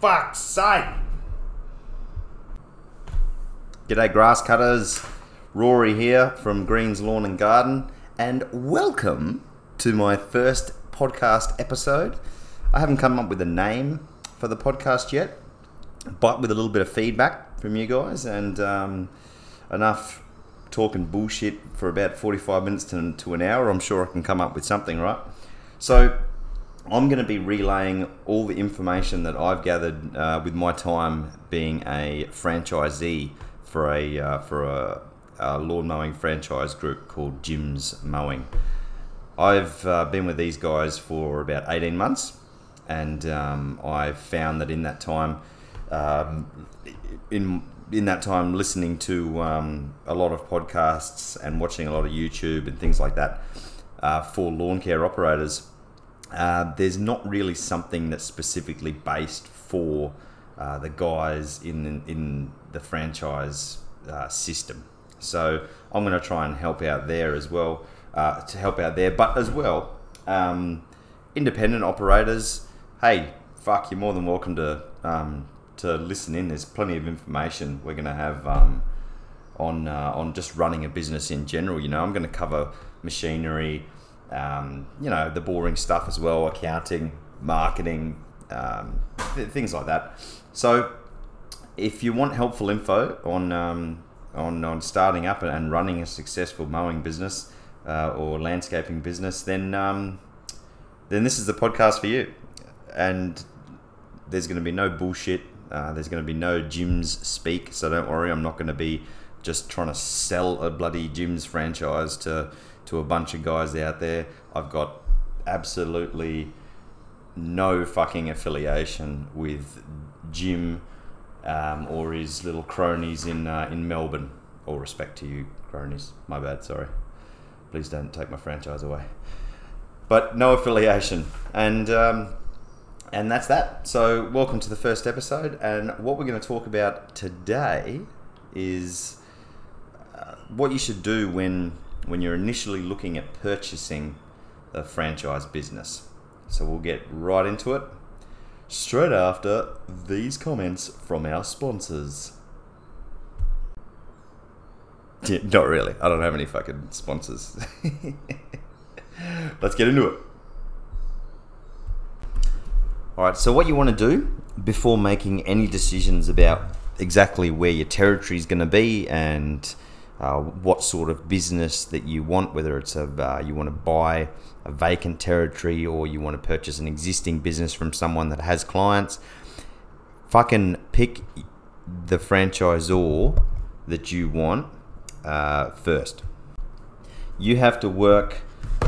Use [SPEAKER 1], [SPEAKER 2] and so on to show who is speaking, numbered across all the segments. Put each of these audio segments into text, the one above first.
[SPEAKER 1] fuck's sake! G'day, grass cutters. Rory here from Greens Lawn and Garden, and welcome to my first podcast episode. I haven't come up with a name for the podcast yet, but with a little bit of feedback from you guys and um, enough talking bullshit for about 45 minutes to, to an hour, I'm sure I can come up with something, right? So, I'm going to be relaying all the information that I've gathered uh, with my time being a franchisee for a uh, for a, a, lawn mowing franchise group called Jim's Mowing. I've uh, been with these guys for about 18 months, and um, I've found that in that time, um, in in that time listening to um, a lot of podcasts and watching a lot of YouTube and things like that uh, for lawn care operators, uh, there's not really something that's specifically based for uh, the guys in in the franchise uh, system. So I'm going to try and help out there as well uh, to help out there, but as well um, independent operators. Hey, fuck, you're more than welcome to um, to listen in. There's plenty of information we're going to have um, on uh, on just running a business in general. You know, I'm going to cover machinery, um, you know, the boring stuff as well, accounting, marketing, um, th- things like that. So, if you want helpful info on um, on on starting up and running a successful mowing business uh, or landscaping business, then um, then this is the podcast for you. And there's going to be no bullshit uh, there's going to be no Jim's speak, so don't worry. I'm not going to be just trying to sell a bloody Jim's franchise to to a bunch of guys out there. I've got absolutely no fucking affiliation with Jim um, or his little cronies in uh, in Melbourne. All respect to you, cronies. My bad. Sorry. Please don't take my franchise away. But no affiliation, and um, and that's that. So, welcome to the first episode. And what we're going to talk about today is uh, what you should do when when you're initially looking at purchasing a franchise business. So, we'll get right into it straight after these comments from our sponsors. Yeah, not really. I don't have any fucking sponsors. Let's get into it. All right, so what you want to do before making any decisions about exactly where your territory is going to be and uh, what sort of business that you want, whether it's a uh, you want to buy a vacant territory or you want to purchase an existing business from someone that has clients, fucking pick the franchisor that you want uh, first. You have to work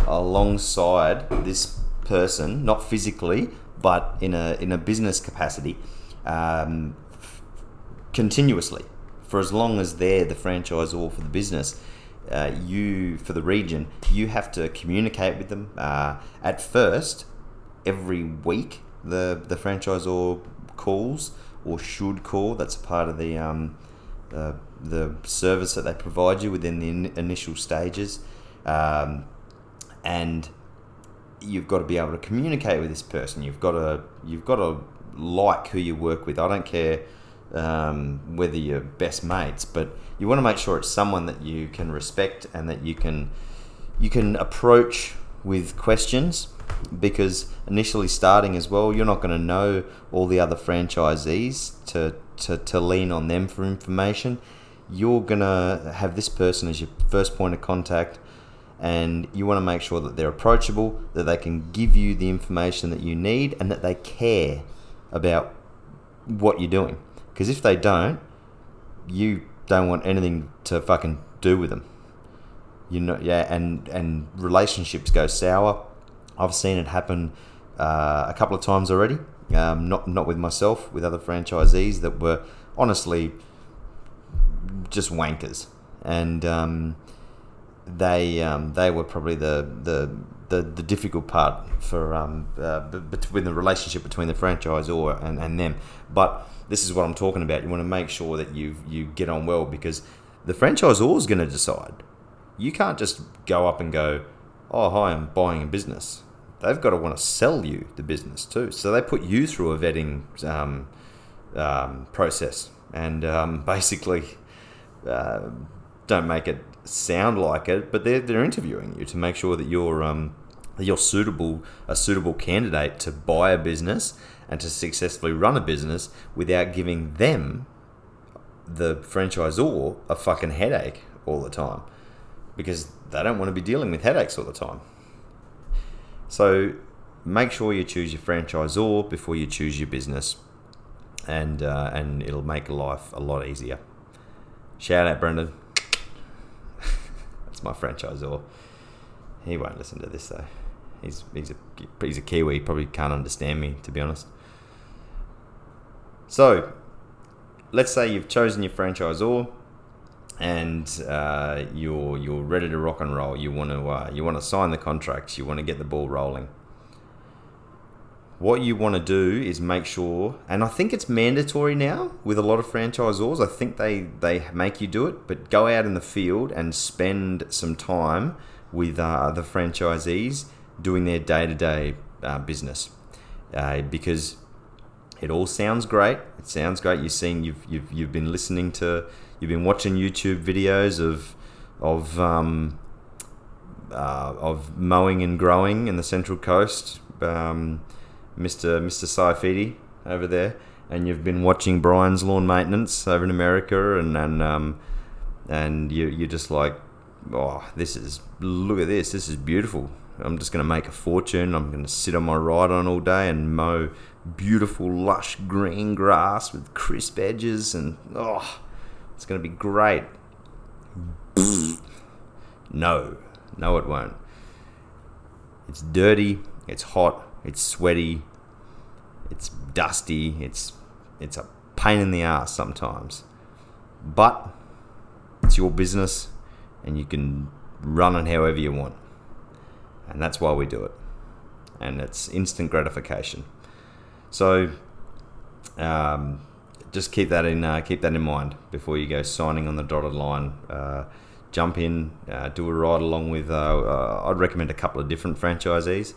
[SPEAKER 1] alongside this person, not physically, but in a in a business capacity, um, f- continuously for as long as they're the franchisor for the business. Uh, you for the region, you have to communicate with them. Uh, at first, every week, the the franchisor calls or should call. That's a part of the um, uh, the service that they provide you within the in- initial stages, um, and you've got to be able to communicate with this person. You've got to you've got to like who you work with. I don't care um, whether you're best mates, but you want to make sure it's someone that you can respect and that you can you can approach with questions because initially starting as well, you're not going to know all the other franchisees to, to, to lean on them for information. You're going to have this person as your first point of contact and you want to make sure that they're approachable, that they can give you the information that you need, and that they care about what you're doing. Because if they don't, you don't want anything to fucking do with them. You know, yeah, and and relationships go sour. I've seen it happen uh, a couple of times already. Um, not not with myself, with other franchisees that were honestly just wankers, and um, they um, they were probably the, the the, the difficult part for um, uh, between the relationship between the franchisor and, and them. But this is what I'm talking about. You want to make sure that you you get on well because the franchisor is going to decide. You can't just go up and go, "Oh, hi, I'm buying a business." They've got to want to sell you the business too. So they put you through a vetting um, um, process, and um, basically uh, don't make it sound like it, but they're, they're interviewing you to make sure that you're um, you're suitable a suitable candidate to buy a business and to successfully run a business without giving them the franchisor a fucking headache all the time because they don't want to be dealing with headaches all the time. So make sure you choose your franchisor before you choose your business, and uh, and it'll make life a lot easier. Shout out, Brendan. That's my franchisor. He won't listen to this though. He's he's a he's a Kiwi. Probably can't understand me to be honest. So, let's say you've chosen your franchisor and uh, you're you're ready to rock and roll. You want to uh, you want to sign the contracts. You want to get the ball rolling. What you want to do is make sure, and I think it's mandatory now with a lot of franchisors. I think they they make you do it, but go out in the field and spend some time with uh, the franchisees doing their day to day business, uh, because it all sounds great. It sounds great. You've seen, you've you've you've been listening to, you've been watching YouTube videos of of um, uh, of mowing and growing in the Central Coast, um, Mr. Mr. Saifidi over there, and you've been watching Brian's lawn maintenance over in America, and and um, and you you're just like, oh, this is look at this, this is beautiful. I'm just going to make a fortune. I'm going to sit on my ride on all day and mow beautiful, lush green grass with crisp edges, and oh, it's going to be great. no, no, it won't. It's dirty, it's hot, it's sweaty, it's dusty, it's it's a pain in the ass sometimes. But it's your business and you can run it however you want. And that's why we do it. And it's instant gratification. So um, just keep that in uh, keep that in mind before you go signing on the dotted line. Uh, jump in, uh, do a ride along with. Uh, uh, I'd recommend a couple of different franchisees.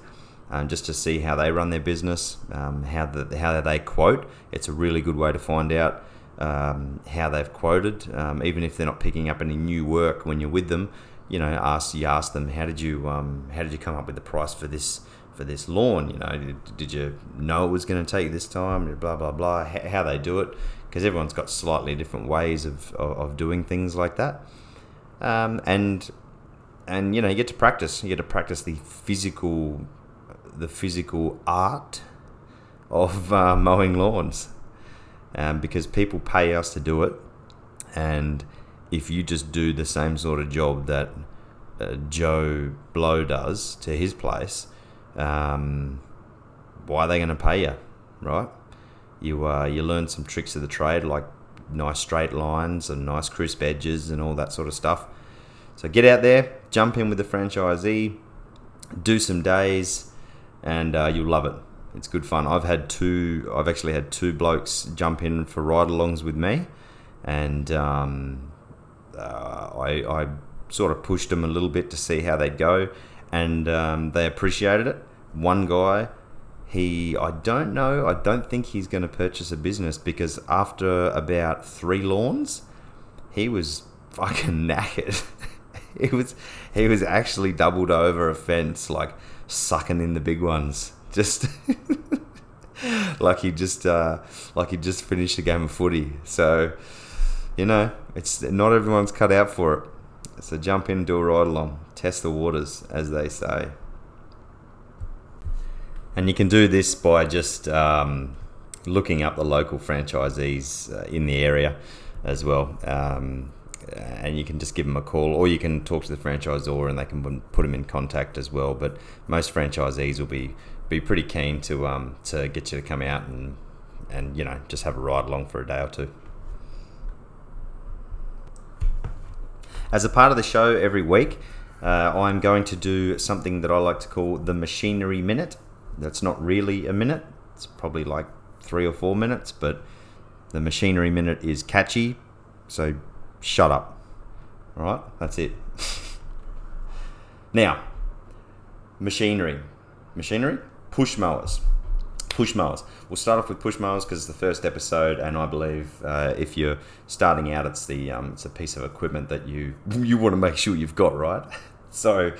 [SPEAKER 1] Um, just to see how they run their business, um, how the, how they quote. It's a really good way to find out um, how they've quoted, um, even if they're not picking up any new work when you're with them. You know, ask you ask them how did you um, how did you come up with the price for this for this lawn? You know, did, did you know it was going to take this time? Blah blah blah. How they do it, because everyone's got slightly different ways of, of, of doing things like that. Um, and and you know, you get to practice. You get to practice the physical, the physical art of uh, mowing lawns, um, because people pay us to do it, and if you just do the same sort of job that uh, Joe Blow does to his place, um, why are they going to pay you, right? You uh, you learn some tricks of the trade like nice straight lines and nice crisp edges and all that sort of stuff. So get out there, jump in with the franchisee, do some days, and uh, you'll love it. It's good fun. I've had two. I've actually had two blokes jump in for ride-alongs with me, and um, I, I sort of pushed them a little bit to see how they'd go and um, they appreciated it. One guy, he, I don't know, I don't think he's going to purchase a business because after about three lawns, he was fucking knackered. he was, he was actually doubled over a fence, like sucking in the big ones, just. like he just uh, like he just finished a game of footy. So, you know, it's not everyone's cut out for it. So jump in, do a ride along, test the waters, as they say. And you can do this by just um, looking up the local franchisees uh, in the area as well. Um, and you can just give them a call, or you can talk to the franchisor and they can put them in contact as well. But most franchisees will be be pretty keen to um, to get you to come out and and you know just have a ride along for a day or two. As a part of the show every week, uh, I'm going to do something that I like to call the machinery minute. That's not really a minute, it's probably like three or four minutes, but the machinery minute is catchy, so shut up. All right, that's it. now, machinery. Machinery? Push mowers. Push mowers. We'll start off with push mowers because it's the first episode, and I believe uh, if you're starting out, it's the um, it's a piece of equipment that you you want to make sure you've got right. So,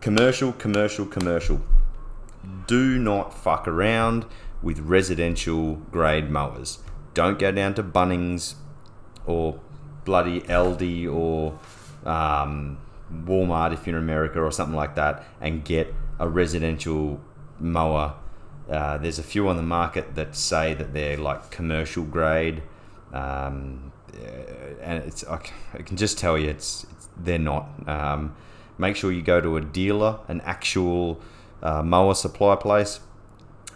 [SPEAKER 1] commercial, commercial, commercial. Do not fuck around with residential grade mowers. Don't go down to Bunnings or bloody Aldi or um, Walmart if you're in America or something like that and get a residential mower. Uh, there's a few on the market that say that they're like commercial grade, um, and it's I can just tell you it's, it's they're not. Um, make sure you go to a dealer, an actual uh, mower supply place,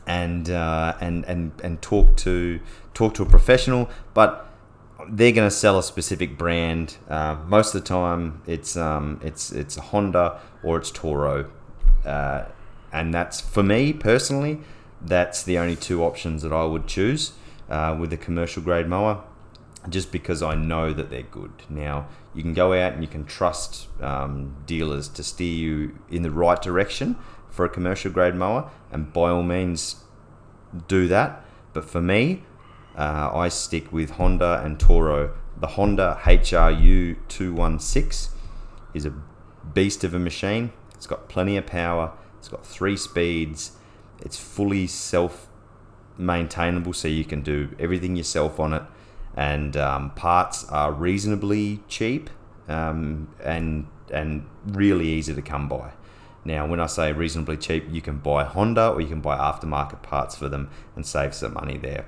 [SPEAKER 1] and uh, and and and talk to talk to a professional. But they're going to sell a specific brand. Uh, most of the time, it's um, it's it's Honda or it's Toro, uh, and that's for me personally. That's the only two options that I would choose uh, with a commercial grade mower, just because I know that they're good. Now you can go out and you can trust um, dealers to steer you in the right direction for a commercial grade mower, and by all means do that. But for me, uh, I stick with Honda and Toro. The Honda HRU 216 is a beast of a machine. It's got plenty of power. It's got three speeds. It's fully self maintainable, so you can do everything yourself on it. And um, parts are reasonably cheap um, and and really easy to come by. Now, when I say reasonably cheap, you can buy Honda or you can buy aftermarket parts for them and save some money there.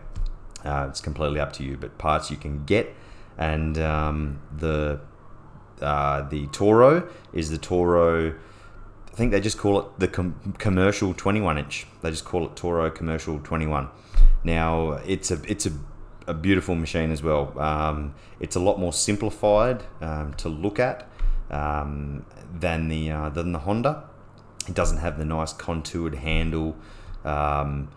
[SPEAKER 1] Uh, it's completely up to you, but parts you can get, and um, the uh, the Toro is the Toro. I think they just call it the com- commercial 21 inch. They just call it Toro commercial 21. Now it's a it's a, a beautiful machine as well. Um, it's a lot more simplified um, to look at um, than the uh, than the Honda. It doesn't have the nice contoured handle. Um,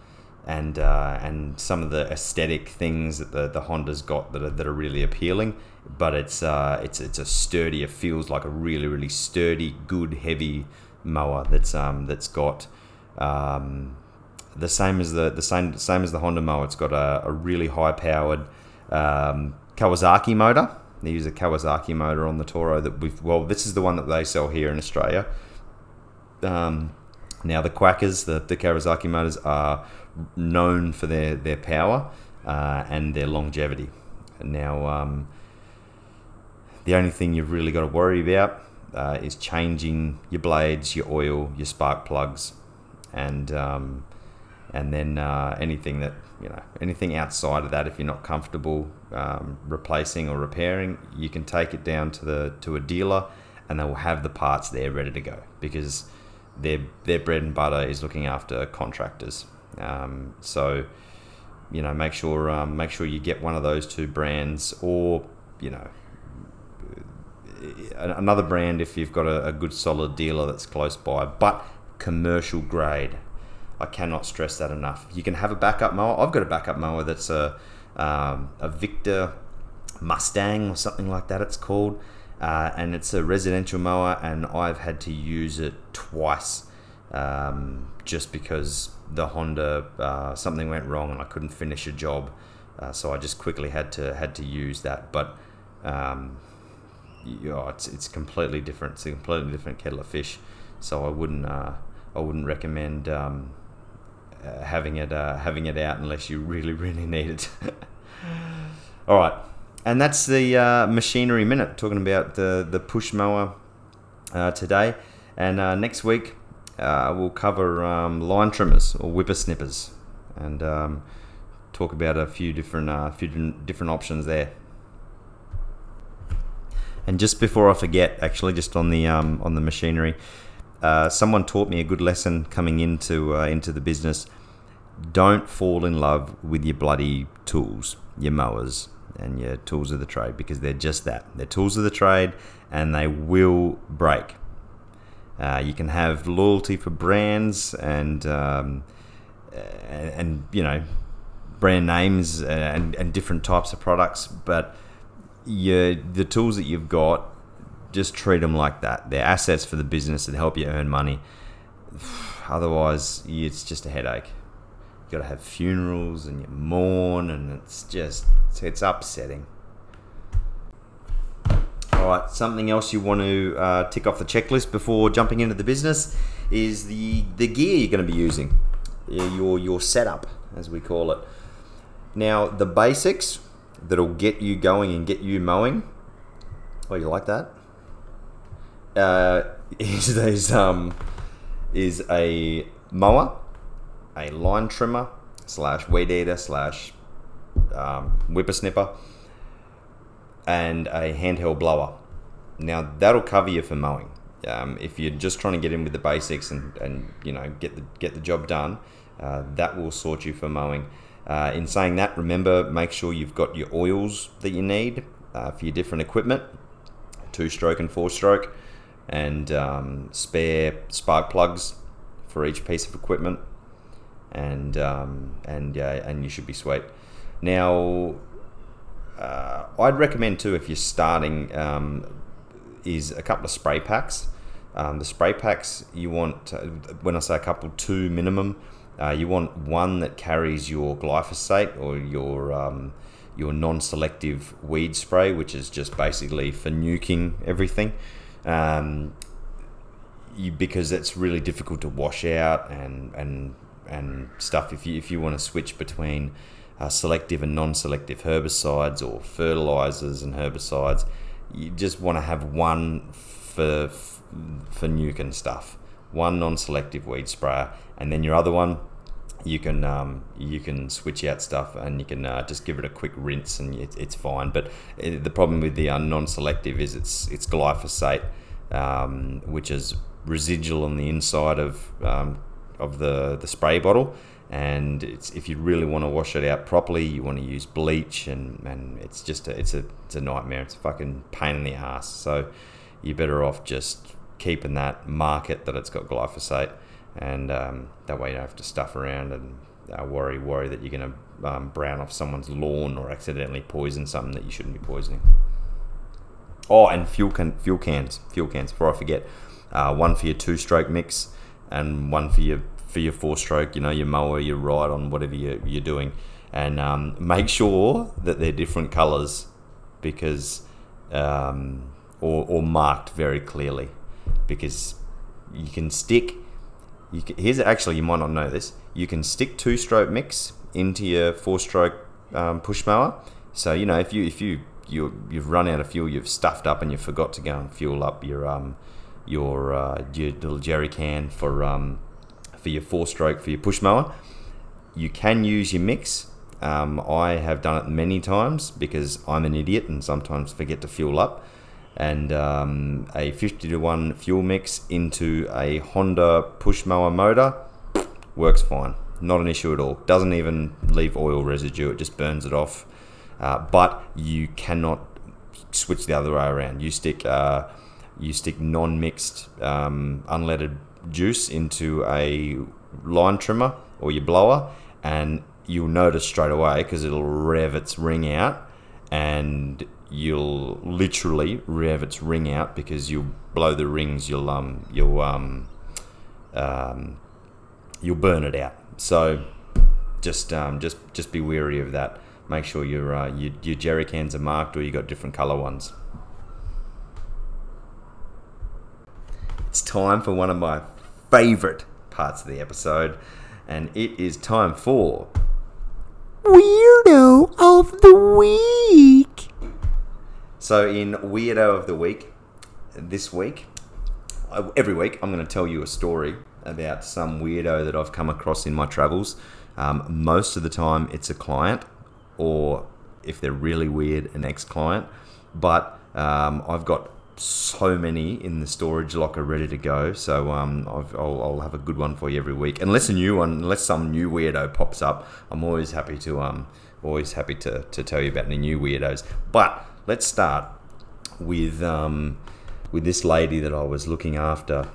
[SPEAKER 1] and uh, and some of the aesthetic things that the, the Honda's got that are, that are really appealing. But it's uh, it's it's a sturdy. It feels like a really really sturdy, good, heavy mower that's um that's got um, the same as the the same same as the Honda mower. It's got a, a really high powered um, Kawasaki motor. They use a Kawasaki motor on the Toro that we've well. This is the one that they sell here in Australia. Um, now the Quackers, the, the Kawasaki motors are known for their their power uh, and their longevity. Now, um, the only thing you've really got to worry about uh, is changing your blades, your oil, your spark plugs, and um, and then uh, anything that you know anything outside of that, if you're not comfortable um, replacing or repairing, you can take it down to the to a dealer, and they will have the parts there ready to go because their their bread and butter is looking after contractors. Um, so, you know, make sure um, make sure you get one of those two brands, or you know, another brand if you've got a, a good solid dealer that's close by, but commercial grade. I cannot stress that enough. You can have a backup mower. I've got a backup mower that's a um, a Victa Mustang or something like that. It's called, uh, and it's a residential mower, and I've had to use it twice um, just because the Honda uh, something went wrong and I couldn't finish a job, uh, so I just quickly had to had to use that. But um, know, it's it's completely different. It's a completely different kettle of fish. So I wouldn't uh, I wouldn't recommend um, uh, having it uh, having it out unless you really really need it. All right, and that's the uh, machinery minute talking about the the push mower today. And next week uh, we'll cover um, line trimmers or whippersnippers and um, talk about a few different uh, few different options there. And just before I forget, actually, just on the um, on the machinery, uh, someone taught me a good lesson coming into uh, into the business. Don't fall in love with your bloody tools, your mowers, and your tools of the trade because they're just that. They're tools of the trade, and they will break. Uh, you can have loyalty for brands and um, and, you know brand names and, and different types of products, but you the tools that you've got, just treat them like that. They're assets for the business that help you earn money. Otherwise, it's just a headache. you got to have funerals and you mourn, and it's just it's upsetting. All right, something else you want to uh, tick off the checklist before jumping into the business is the the gear you're going to be using, your your setup as we call it. Now the basics that'll get you going and get you mowing. Oh, you like that? Uh, is these um is a mower, a line trimmer slash weed eater slash um, whippersnipper and a handheld blower. Now that'll cover you for mowing. Um, if you're just trying to get in with the basics and, and you know get the get the job done, uh, that will sort you for mowing. Uh, in saying that, remember make sure you've got your oils that you need uh, for your different equipment, two stroke and four stroke, and um, spare spark plugs for each piece of equipment, and um, and and you should be sweet. Now uh, I'd recommend too if you're starting um, is a couple of spray packs. Um, the spray packs you want, uh, when I say a couple, two minimum. Uh, you want one that carries your glyphosate or your um, your non-selective weed spray, which is just basically for nuking everything. Um, you, because it's really difficult to wash out and and and stuff. If you if you want to switch between uh, selective and non-selective herbicides or fertilizers and herbicides. You just want to have one for for nuke and stuff, one non-selective weed sprayer, and then your other one you can um, you can switch out stuff and you can uh, just give it a quick rinse and it, it's fine. But uh, the problem with the uh, non-selective is it's it's glyphosate, um, which is residual on the inside of um, of the the spray bottle, and it's if you really want to wash it out properly, you want to use bleach, and, and it's just a, it's a it's a nightmare. It's a fucking pain in the ass. So you're better off just keeping that market that it's got glyphosate, and um, that way you don't have to stuff around and uh, worry worry that you're going to um, brown off someone's lawn or accidentally poison something that you shouldn't be poisoning. Oh, and fuel can fuel cans, fuel cans. Before I forget, uh, one for your two-stroke mix and one for your for your four stroke, you know, your mower, your ride on whatever you're, you're doing. And um, make sure that they're different colors because, um, or, or marked very clearly because you can stick. Can, here's actually, you might not know this. You can stick two stroke mix into your four stroke um, push mower. So, you know, if you, if you, you, you've run out of fuel, you've stuffed up and you forgot to go and fuel up your, um, your, uh, your little jerry can for, um, for your four stroke for your push mower. You can use your mix. Um, I have done it many times because I'm an idiot and sometimes forget to fuel up. And um, a 50 to 1 fuel mix into a Honda push mower motor works fine. Not an issue at all. Doesn't even leave oil residue, it just burns it off. Uh, but you cannot switch the other way around. You stick uh, you stick non-mixed um, unleaded juice into a line trimmer or your blower, and you'll notice straight away because it'll rev its ring out, and you'll literally rev its ring out because you'll blow the rings. You'll um you'll um um you'll burn it out. So just um just just be wary of that. Make sure your uh, your, your jerry cans are marked or you got different color ones. It's time for one of my favorite parts of the episode, and it is time for
[SPEAKER 2] Weirdo of the Week.
[SPEAKER 1] So, in Weirdo of the Week, this week, every week, I'm going to tell you a story about some weirdo that I've come across in my travels. Um, most of the time, it's a client, or if they're really weird, an ex client. But um, I've got so many in the storage locker ready to go. So um, I'll, I'll, have a good one for you every week. Unless a new one, unless some new weirdo pops up, I'm always happy to um, always happy to, to tell you about any new weirdos. But let's start with um, with this lady that I was looking after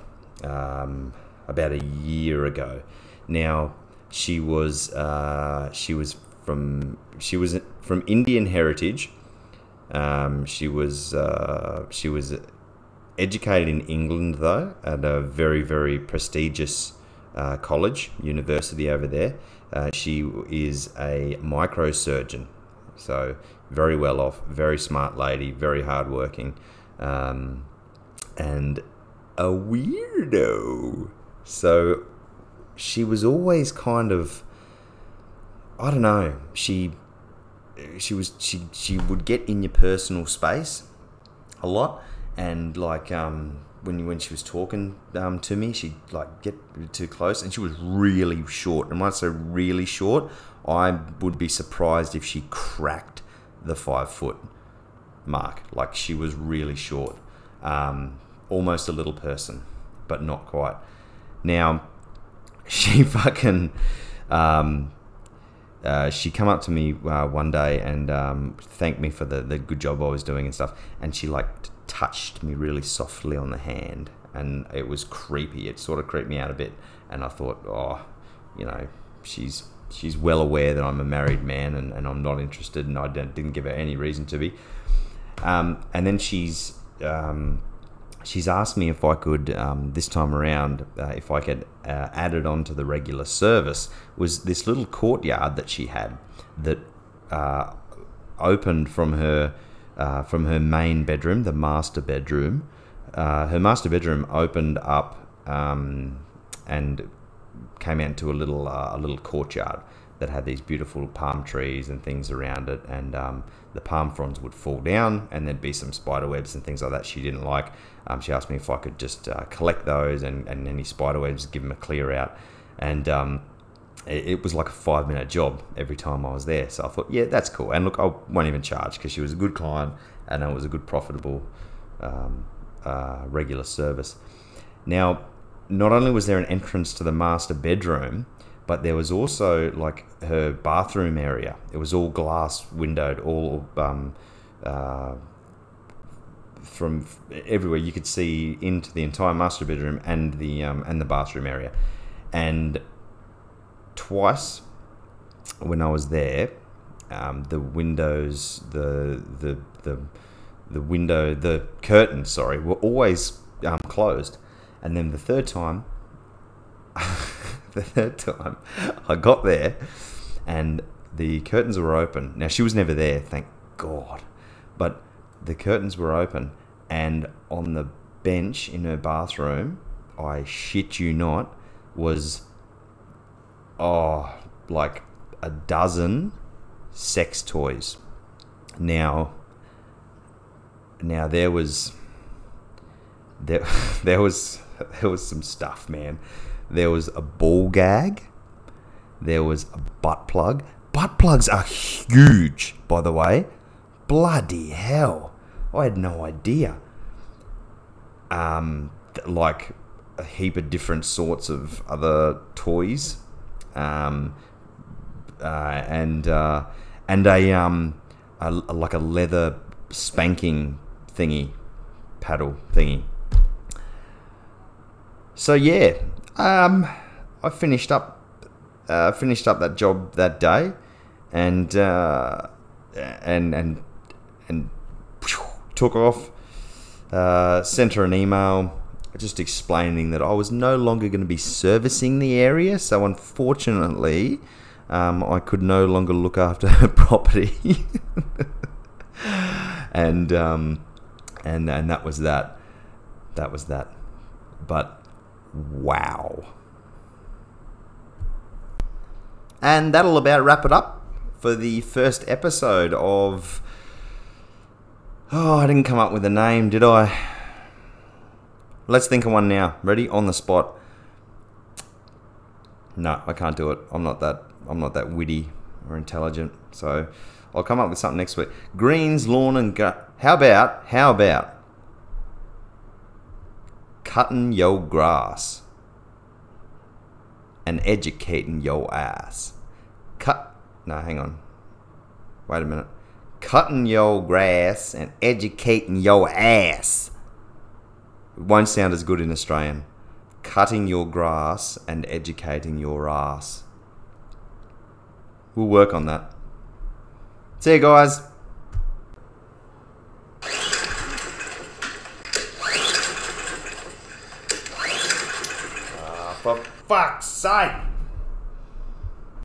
[SPEAKER 1] um, about a year ago. Now she was uh, she was from she was from Indian heritage um, she was uh, she was educated in England though at a very very prestigious uh, college, university over there. Uh, she is a microsurgeon, so very well off, very smart lady, very hardworking, um, and a weirdo. So she was always kind of, I don't know, she she was she she would get in your personal space a lot and like um when when she was talking um, to me she'd like get too close and she was really short and when I say really short I would be surprised if she cracked the five foot mark. Like she was really short. Um, almost a little person but not quite. Now she fucking um, uh, she come up to me uh, one day and um, thanked me for the, the good job I was doing and stuff. And she like touched me really softly on the hand, and it was creepy. It sort of creeped me out a bit, and I thought, oh, you know, she's she's well aware that I'm a married man and, and I'm not interested, and I didn't give her any reason to be. Um, and then she's um, she's asked me if I could um, this time around uh, if I could uh, add it on to the regular service was this little courtyard that she had that uh, opened from her uh, from her main bedroom, the master bedroom. Uh, her master bedroom opened up um, and came out to a little uh, a little courtyard that had these beautiful palm trees and things around it, and um, the palm fronds would fall down, and there'd be some spider webs and things like that she didn't like. Um, she asked me if I could just uh, collect those and, and any spider webs, give them a clear out, and um, it, it, was like a five minute job every time I was there. So I thought, yeah, that's cool. And look, I won't even charge because she was a good client and it was a good profitable um, uh, regular service. Now, not only was there an entrance to the master bedroom, but there was also like her bathroom area. It was all glass windowed, all um, uh, from everywhere. You could see into the entire master bedroom and the um, and the bathroom area. And twice when I was there, um, the windows, the the the the window, the curtains, sorry, were always um, closed. And then the third time, the third time, I got there and the curtains were open. Now, she was never there, thank God. But the curtains were open, and on the bench in her bathroom, I shit you not, was, oh, like a dozen sex toys. Now, now there was there there was there was some stuff, man. There was a ball gag. There was a butt plug. Butt plugs are huge, by the way. Bloody hell. I had no idea. Um, like a heap of different sorts of other toys. Um, uh, and uh, and a um, a, like a leather spanking thingy, paddle thingy. So yeah, um, I finished up uh, finished up that job that day, and uh, and and and took off. Uh, sent her an email just explaining that I was no longer going to be servicing the area. So unfortunately, um, I could no longer look after her property, and um, and and that was that. That was that. But wow. And that'll about wrap it up for the first episode of. Oh, I didn't come up with a name, did I? Let's think of one now. Ready? On the spot. No, I can't do it. I'm not that. I'm not that witty or intelligent. So I'll come up with something next week. Greens, lawn, and gut. How about? How about? Cutting your grass and educating your ass. Cut. No, hang on. Wait a minute. Cutting your grass and educating your ass. It won't sound as good in Australian. Cutting your grass and educating your ass. We'll work on that. See you guys. For fuck's sake!